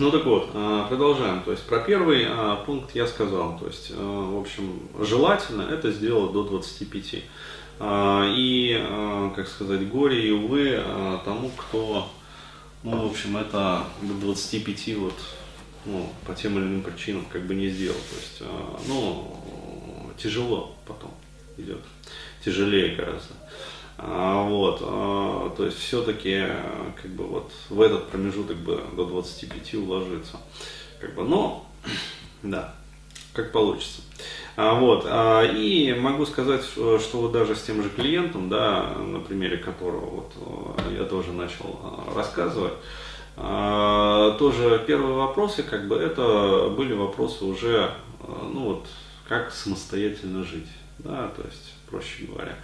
Ну так вот, а, продолжаем. То есть про первый а, пункт я сказал. То есть, а, в общем, желательно это сделать до 25. И, как сказать, горе и увы тому, кто, ну, в общем, это до 25 вот, ну, по тем или иным причинам как бы не сделал. То есть, ну, тяжело потом идет, тяжелее гораздо. А, вот, а, то есть все-таки как бы вот в этот промежуток бы до 25 уложиться. Как бы, но, да, как получится. А, вот, и могу сказать, что вот даже с тем же клиентом, да, на примере которого вот я тоже начал рассказывать, тоже первые вопросы, как бы это были вопросы уже, ну вот, как самостоятельно жить, да, то есть проще говоря.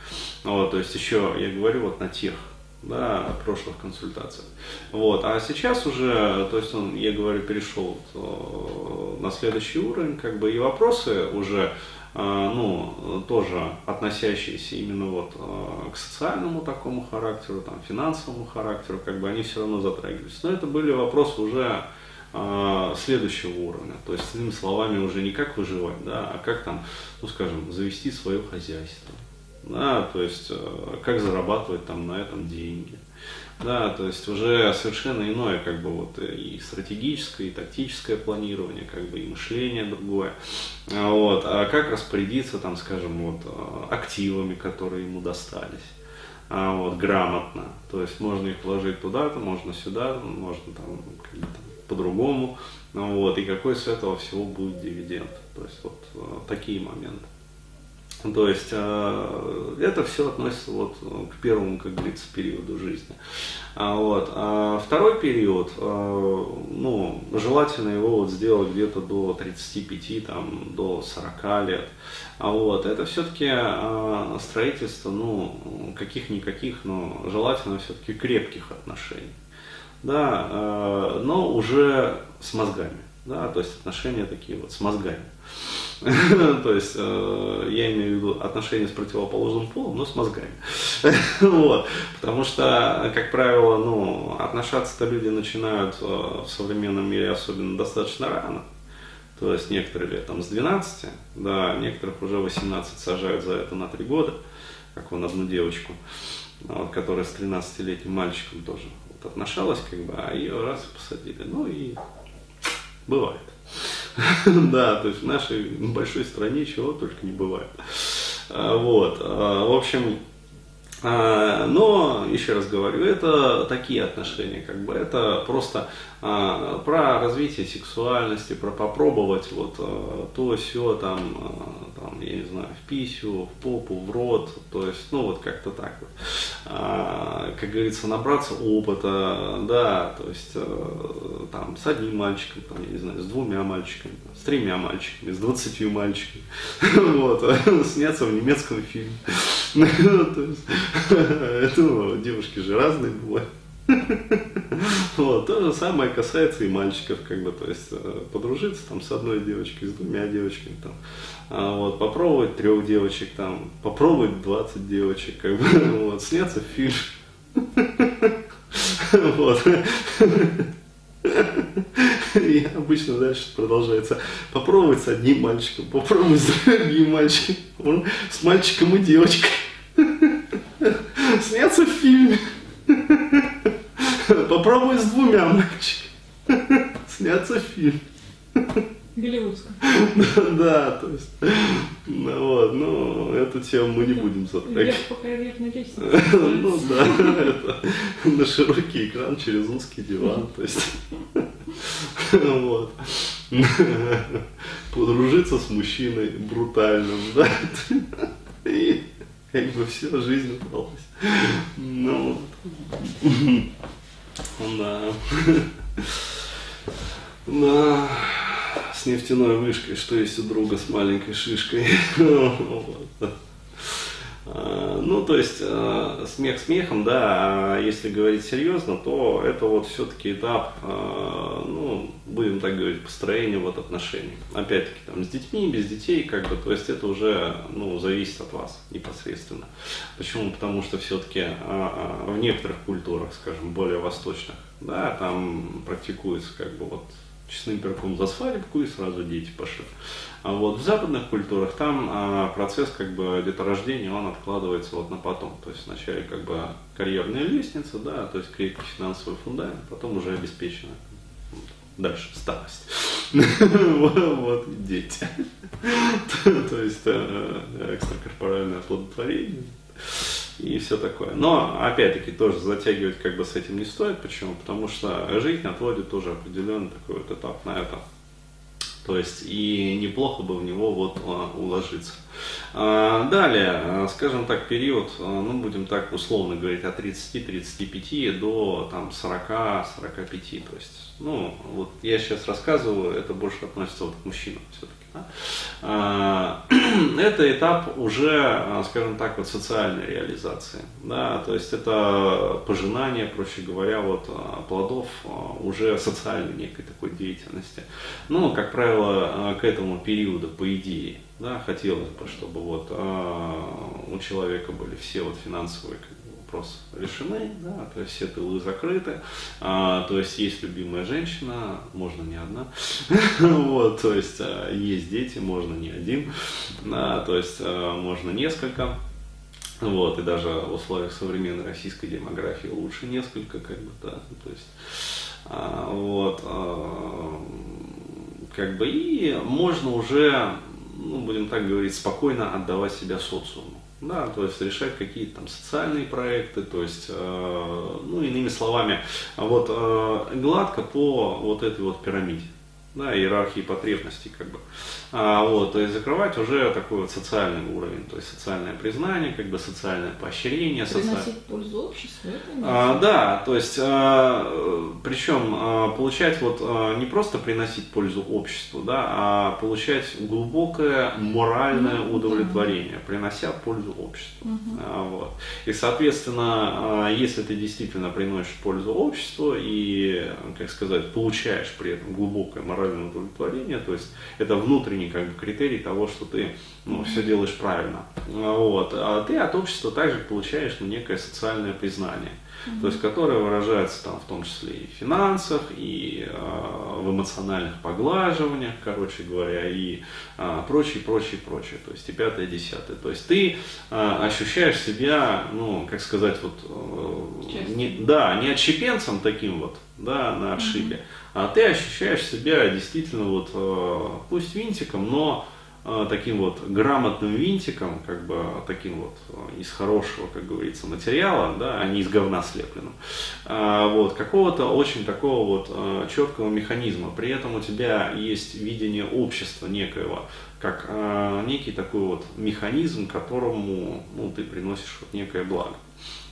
Вот, то есть еще, я говорю, вот на тех да, прошлых консультациях. Вот. А сейчас уже, то есть он, я говорю, перешел вот, на следующий уровень, как бы и вопросы уже, а, ну, тоже относящиеся именно вот а, к социальному такому характеру, там, финансовому характеру, как бы они все равно затрагивались. Но это были вопросы уже следующего уровня. То есть, иными словами, уже не как выживать, да, а как там, ну скажем, завести свое хозяйство. Да, то есть, э, как зарабатывать там на этом деньги. Да, то есть уже совершенно иное, как бы вот и стратегическое, и тактическое планирование, как бы и мышление другое. А вот, а как распорядиться там, скажем, вот э, активами, которые ему достались. А вот, грамотно. То есть можно их вложить туда-то, можно сюда, можно там, как бы, там по-другому, вот, и какой с этого всего будет дивиденд. То есть вот э, такие моменты. То есть э, это все относится вот к первому, как говорится, периоду жизни. А, вот. А второй период, э, ну, желательно его вот сделать где-то до 35, там, до 40 лет. А вот, это все-таки строительство, ну, каких-никаких, но желательно все-таки крепких отношений да, э, но уже с мозгами, да, то есть отношения такие вот с мозгами. То есть э, я имею в виду отношения с противоположным полом, но с мозгами. вот. Потому что, как правило, ну, отношаться-то люди начинают э, в современном мире особенно достаточно рано. То есть некоторые лет там с 12, да, некоторых уже 18 сажают за это на 3 года, как вон одну девочку, которая с 13-летним мальчиком тоже отношалась, как бы, а ее раз посадили. Ну и бывает. Да, то есть в нашей большой стране чего только не бывает. А, вот, а, в общем, а, но, еще раз говорю, это такие отношения, как бы, это просто а, про развитие сексуальности, про попробовать вот а, то, все там, а, там, я не знаю, в писю, в попу, в рот, то есть, ну, вот как-то так вот. А, как говорится, набраться опыта, да, то есть, а, там, с одним мальчиком, там, я не знаю, с двумя мальчиками, с тремя мальчиками, с двадцатью мальчиками, вот, сняться в немецком фильме. То есть, ну, девушки же разные бывают. Вот, то же самое касается и мальчиков, как бы, то есть э, подружиться там с одной девочкой, с двумя девочками, там, а, вот, попробовать трех девочек, там, попробовать 20 девочек, как бы, вот, сняться в фильм. Вот. И обычно дальше продолжается. Попробовать с одним мальчиком, попробовать с другим мальчиком, с мальчиком и девочкой. Сняться в фильме. Попробуй с двумя мальчиками. Сняться в фильм. Голливудском. Да, то есть, ну, вот, но эту тему мы не будем затрагивать. Вверх по карьерной лестнице. Ну да, это на широкий экран через узкий диван, то есть, вот. Подружиться с мужчиной брутальным, да, и как бы все, жизнь удалась. Ну, да. Да с нефтяной вышкой, что есть у друга с маленькой шишкой. А, ну, то есть, а, смех смехом, да, а если говорить серьезно, то это вот все-таки этап, ну, будем так говорить, построения вот отношений. Опять-таки, там, с детьми, без детей, как бы, то есть, это уже, ну, зависит от вас непосредственно. Почему? Потому что все-таки в некоторых культурах, скажем, более восточных, да, там практикуется как бы вот честным перком за свадебку и сразу дети пошли. А вот в западных культурах там а, процесс как бы деторождения, он откладывается вот на потом. То есть вначале как бы карьерная лестница, да, то есть крепкий финансовый фундамент, потом уже обеспечено дальше старость. Вот дети. То есть э, экстракорпоральное оплодотворение и все такое. Но, опять-таки, тоже затягивать как бы с этим не стоит. Почему? Потому что жизнь отводит тоже определенный такой вот этап на это. То есть и неплохо бы в него вот а, уложиться. А, далее, а, скажем так, период, ну будем так условно говорить, от 30-35 до там 40-45. То есть, ну вот я сейчас рассказываю, это больше относится вот к мужчинам все-таки. А, это этап уже, а, скажем так, вот социальной реализации. Да, то есть это пожинание, проще говоря, вот а, плодов уже социальной некой такой деятельности. Ну, как правило, к этому периоду, по идее, да, хотелось бы, чтобы вот у человека были все вот финансовые вопрос решены, да, то есть все тылы закрыты, а, то есть есть любимая женщина, можно не одна, вот, то есть а, есть дети, можно не один, да, то есть а, можно несколько, вот, и даже в условиях современной российской демографии лучше несколько, как бы, да, то есть, а, вот, а, как бы, и можно уже, ну, будем так говорить, спокойно отдавать себя социуму. Да, то есть решать какие-то там социальные проекты, то есть, э, ну, иными словами, вот э, гладко по вот этой вот пирамиде да, иерархии потребностей, как бы. А, вот, то есть закрывать уже такой вот социальный уровень, то есть социальное признание, как бы социальное поощрение. Приносить соци... пользу обществу, это а, Да, то есть, а, причем а, получать вот а, не просто приносить пользу обществу, да, а получать глубокое моральное ну, удовлетворение, принося пользу обществу. Угу. А, вот. И, соответственно, а, если ты действительно приносишь пользу обществу и, как сказать, получаешь при этом глубокое моральное правильное удовлетворение, то есть это внутренний как бы, критерий того, что ты ну, все делаешь правильно. Вот. А ты от общества также получаешь ну, некое социальное признание, mm-hmm. то есть которое выражается там, в том числе и в финансах, и э, в эмоциональных поглаживаниях, короче говоря, и э, прочее, прочее, прочее. То есть и пятое, десятое. То есть ты э, ощущаешь себя, ну, как сказать, вот, э, не, да, не отщепенцем таким вот, да, на отшибе, mm-hmm а ты ощущаешь себя действительно вот, э, пусть винтиком, но э, таким вот грамотным винтиком, как бы таким вот э, из хорошего, как говорится, материала, да, а не из говна слепленным, а, вот, какого-то очень такого вот четкого механизма. При этом у тебя есть видение общества некоего, как некий такой вот механизм, которому ну, ты приносишь вот некое благо.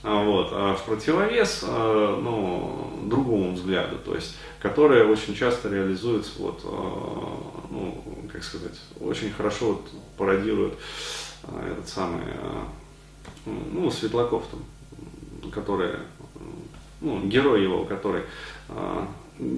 А, вот. А в противовес ну, другому взгляду, то есть, который очень часто реализуется, вот, ну, как сказать, очень хорошо вот, пародирует этот самый, ну, Светлаков там, который, ну, герой его, который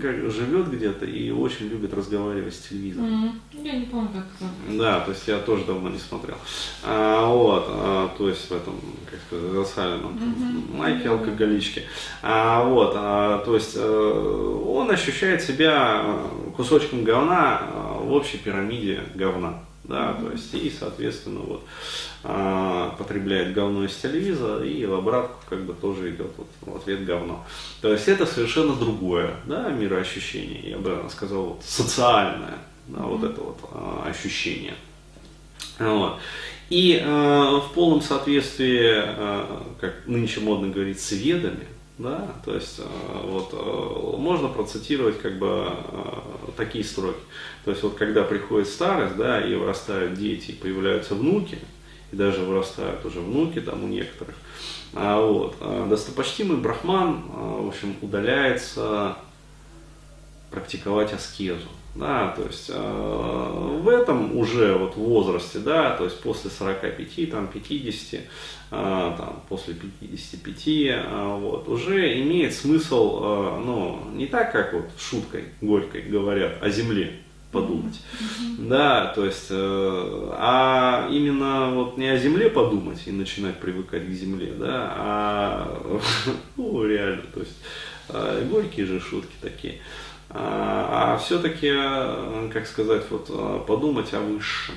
как, живет где-то и очень любит разговаривать с телевизором. Mm-hmm. Я не помню, как это. Да, то есть я тоже давно не смотрел. А, вот, а, то есть в этом, как сказать, засаленном mm-hmm. майке алкоголичке. А, вот, а, то есть а, он ощущает себя кусочком говна а, в общей пирамиде говна да, то есть и, соответственно, вот а, потребляет говно из телевизора и в обратку как бы тоже идет вот, в ответ говно. То есть это совершенно другое, да, мироощущение, я бы сказал, вот, социальное, да, вот это вот а, ощущение. Вот. И э, в полном соответствии, э, как нынче модно говорить, с ведами, да, то есть э, вот э, можно процитировать как бы э, такие строки. То есть вот когда приходит старость, да, и вырастают дети, и появляются внуки, и даже вырастают уже внуки там у некоторых, а вот, достопочтимый брахман, в общем, удаляется практиковать аскезу. Да, то есть э, в этом уже вот возрасте, да, то есть после 45, там, 50, а, там, после 55, а, вот, уже имеет смысл, а, ну, не так, как вот шуткой горькой говорят о земле подумать, mm-hmm. да, то есть, э, а именно вот не о земле подумать и начинать привыкать к земле, да, а, ну, реально, то есть, э, горькие же шутки такие. А, а все-таки, как сказать, вот подумать о высшем.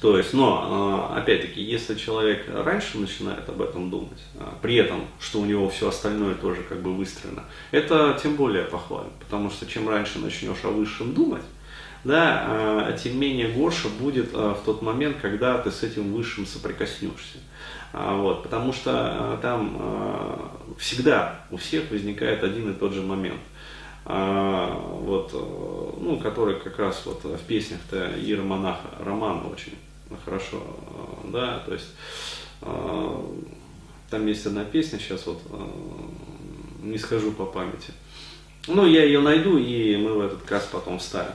То есть, но, опять-таки, если человек раньше начинает об этом думать, при этом, что у него все остальное тоже как бы выстроено, это тем более похвально, потому что чем раньше начнешь о высшем думать, да, а, тем менее горше будет а, в тот момент, когда ты с этим высшим соприкоснешься. А, вот, потому что там всегда у всех возникает один и тот же момент. Вот, ну, который как раз вот в песнях-то Иеромонаха Романа очень хорошо, да, то есть там есть одна песня, сейчас вот не скажу по памяти. Ну, я ее найду, и мы в этот каст потом вставим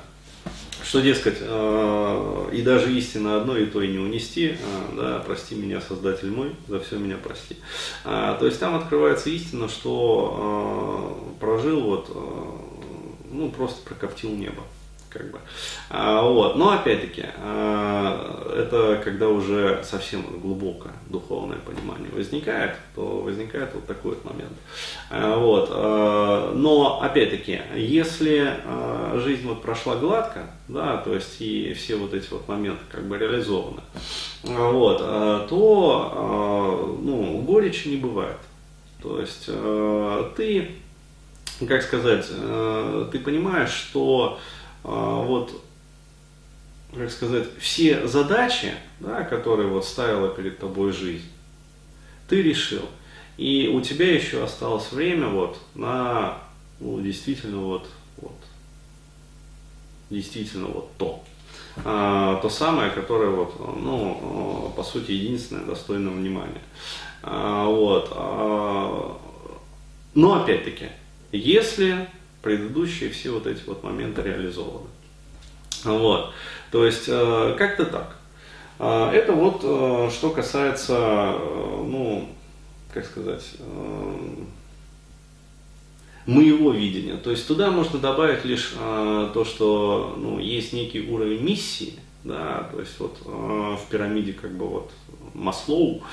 что, дескать, э, и даже истина одно и то и не унести, э, да, прости меня, Создатель мой, за все меня прости. А, то есть там открывается истина, что э, прожил вот, ну, просто прокоптил небо как бы. А, вот. Но опять-таки, а, это когда уже совсем глубокое духовное понимание возникает, то возникает вот такой вот момент. А, вот. Но опять-таки, если жизнь вот прошла гладко, да, то есть и все вот эти вот моменты как бы реализованы, вот, то ну, горечи не бывает. То есть ты, как сказать, ты понимаешь, что вот, как сказать, все задачи, да, которые вот ставила перед тобой жизнь, ты решил. И у тебя еще осталось время вот на, ну, действительно вот, вот, действительно вот то. А, то самое, которое вот, ну, по сути, единственное достойное внимания. А, вот. А, но опять-таки, если предыдущие все вот эти вот моменты реализованы. Вот. То есть э, как-то так. А, это вот э, что касается, э, ну, как сказать, моего видения. То есть туда можно добавить лишь то, что ну, есть некий уровень миссии, да, то есть вот в пирамиде как бы вот Маслоу,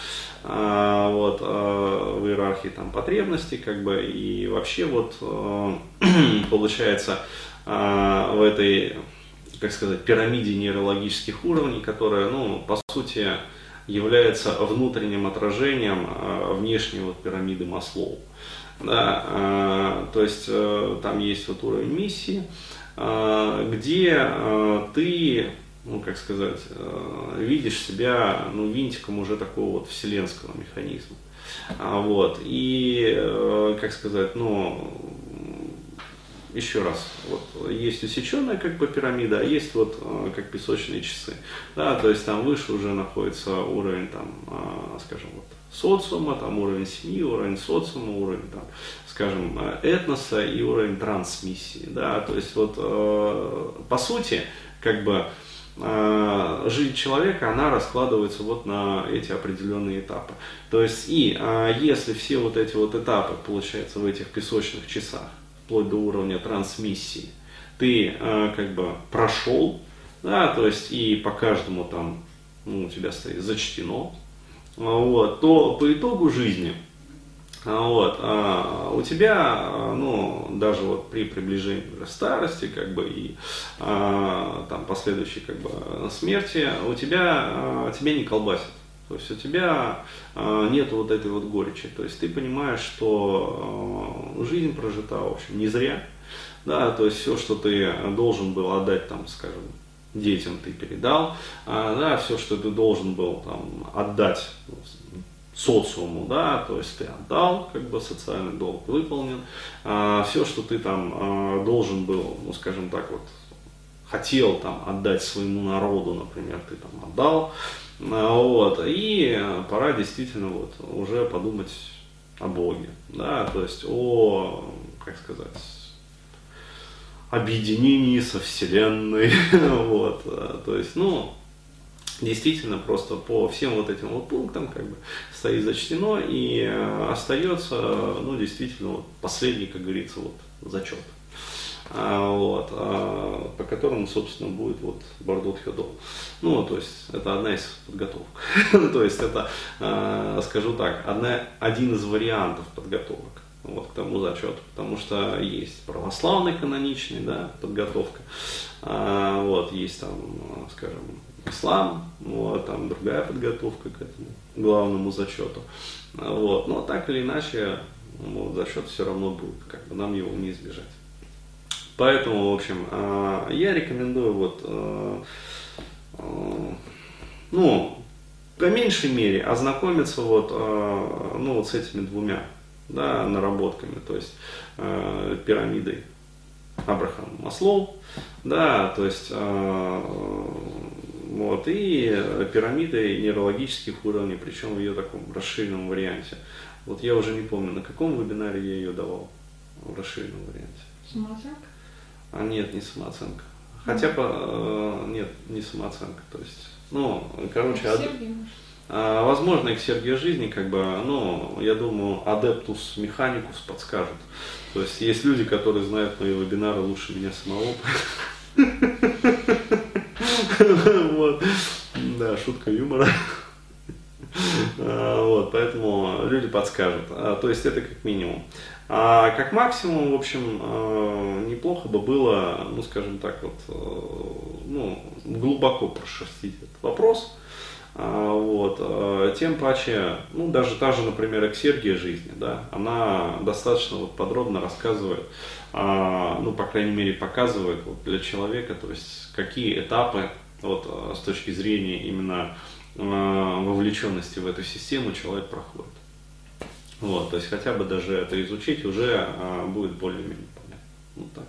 а, вот, а, в иерархии там потребностей, как бы, и вообще вот а, получается в этой, как сказать, пирамиде нейрологических уровней, которая, ну, по сути, является внутренним отражением внешней вот пирамиды Маслоу. Да, то есть э, там есть вот уровень миссии, где ты ну, как сказать, э, видишь себя, ну, винтиком уже такого вот вселенского механизма. А, вот, и, э, как сказать, ну, еще раз, вот есть усеченная как бы пирамида, а есть вот э, как песочные часы. Да, то есть там выше уже находится уровень там, скажем, вот социума, там уровень семьи, уровень социума, уровень там, скажем, этноса и уровень трансмиссии. Да, то есть вот по сути, как бы жизнь человека, она раскладывается вот на эти определенные этапы. То есть и э, если все вот эти вот этапы, получается, в этих песочных часах, вплоть до уровня трансмиссии, ты э, как бы прошел, да, то есть и по каждому там ну, у тебя стоит зачтено, вот, то по итогу жизни а, вот, а у тебя, а, ну, даже вот при приближении старости, как бы, и а, там последующей, как бы, смерти, у тебя, а, тебя не колбасит. То есть у тебя а, нет вот этой вот горечи. То есть ты понимаешь, что а, жизнь прожита, в общем, не зря. Да, то есть все, что ты должен был отдать, там, скажем, детям ты передал, а, да, все, что ты должен был там отдать социуму, да, то есть ты отдал, как бы социальный долг выполнен, а, все, что ты там а, должен был, ну, скажем так, вот, хотел там отдать своему народу, например, ты там отдал, а, вот, и пора действительно вот уже подумать о Боге, да, то есть о, как сказать, объединении со Вселенной, вот, то есть, ну, действительно просто по всем вот этим вот пунктам как бы стоит зачтено и э, остается, ну, действительно, вот последний, как говорится, вот зачет. А, вот, а, по которому, собственно, будет вот Бардот Хедол. Ну, то есть, это одна из подготовок. то есть, это, скажу так, одна, один из вариантов подготовок. вот, к тому зачету, потому что есть православный каноничный, да, подготовка, а, вот, есть там, скажем, ислам, вот, там другая подготовка к этому главному зачету, вот, но так или иначе, вот, зачет все равно будет, как бы нам его не избежать. Поэтому, в общем, а, я рекомендую вот, а, а, ну, по меньшей мере ознакомиться вот, ну, вот с этими двумя да, наработками, то есть пирамидой Абрахам Маслоу, да, то есть вот, и пирамидой нейрологических уровней, причем в ее таком расширенном варианте. Вот я уже не помню, на каком вебинаре я ее давал в расширенном варианте. Самооценка? А нет, не самооценка. Хотя бы, э, нет, не самооценка. То есть, ну, короче, ад... а, возможно, Сергею жизни, как бы, ну, я думаю, адептус механикус подскажет. То есть, есть люди, которые знают мои вебинары лучше меня самого. Шутка юмора. А, вот, поэтому люди подскажут. А, то есть это как минимум. А как максимум, в общем, э, неплохо бы было, ну, скажем так, вот, ну, глубоко прошерстить этот вопрос. А, вот. Тем паче, ну, даже та же, например, эксергия жизни, да, она достаточно вот подробно рассказывает, ну, по крайней мере, показывает вот для человека, то есть какие этапы вот, с точки зрения именно вовлеченности в эту систему человек проходит. Вот, то есть хотя бы даже это изучить уже а, будет более-менее понятно. Вот так.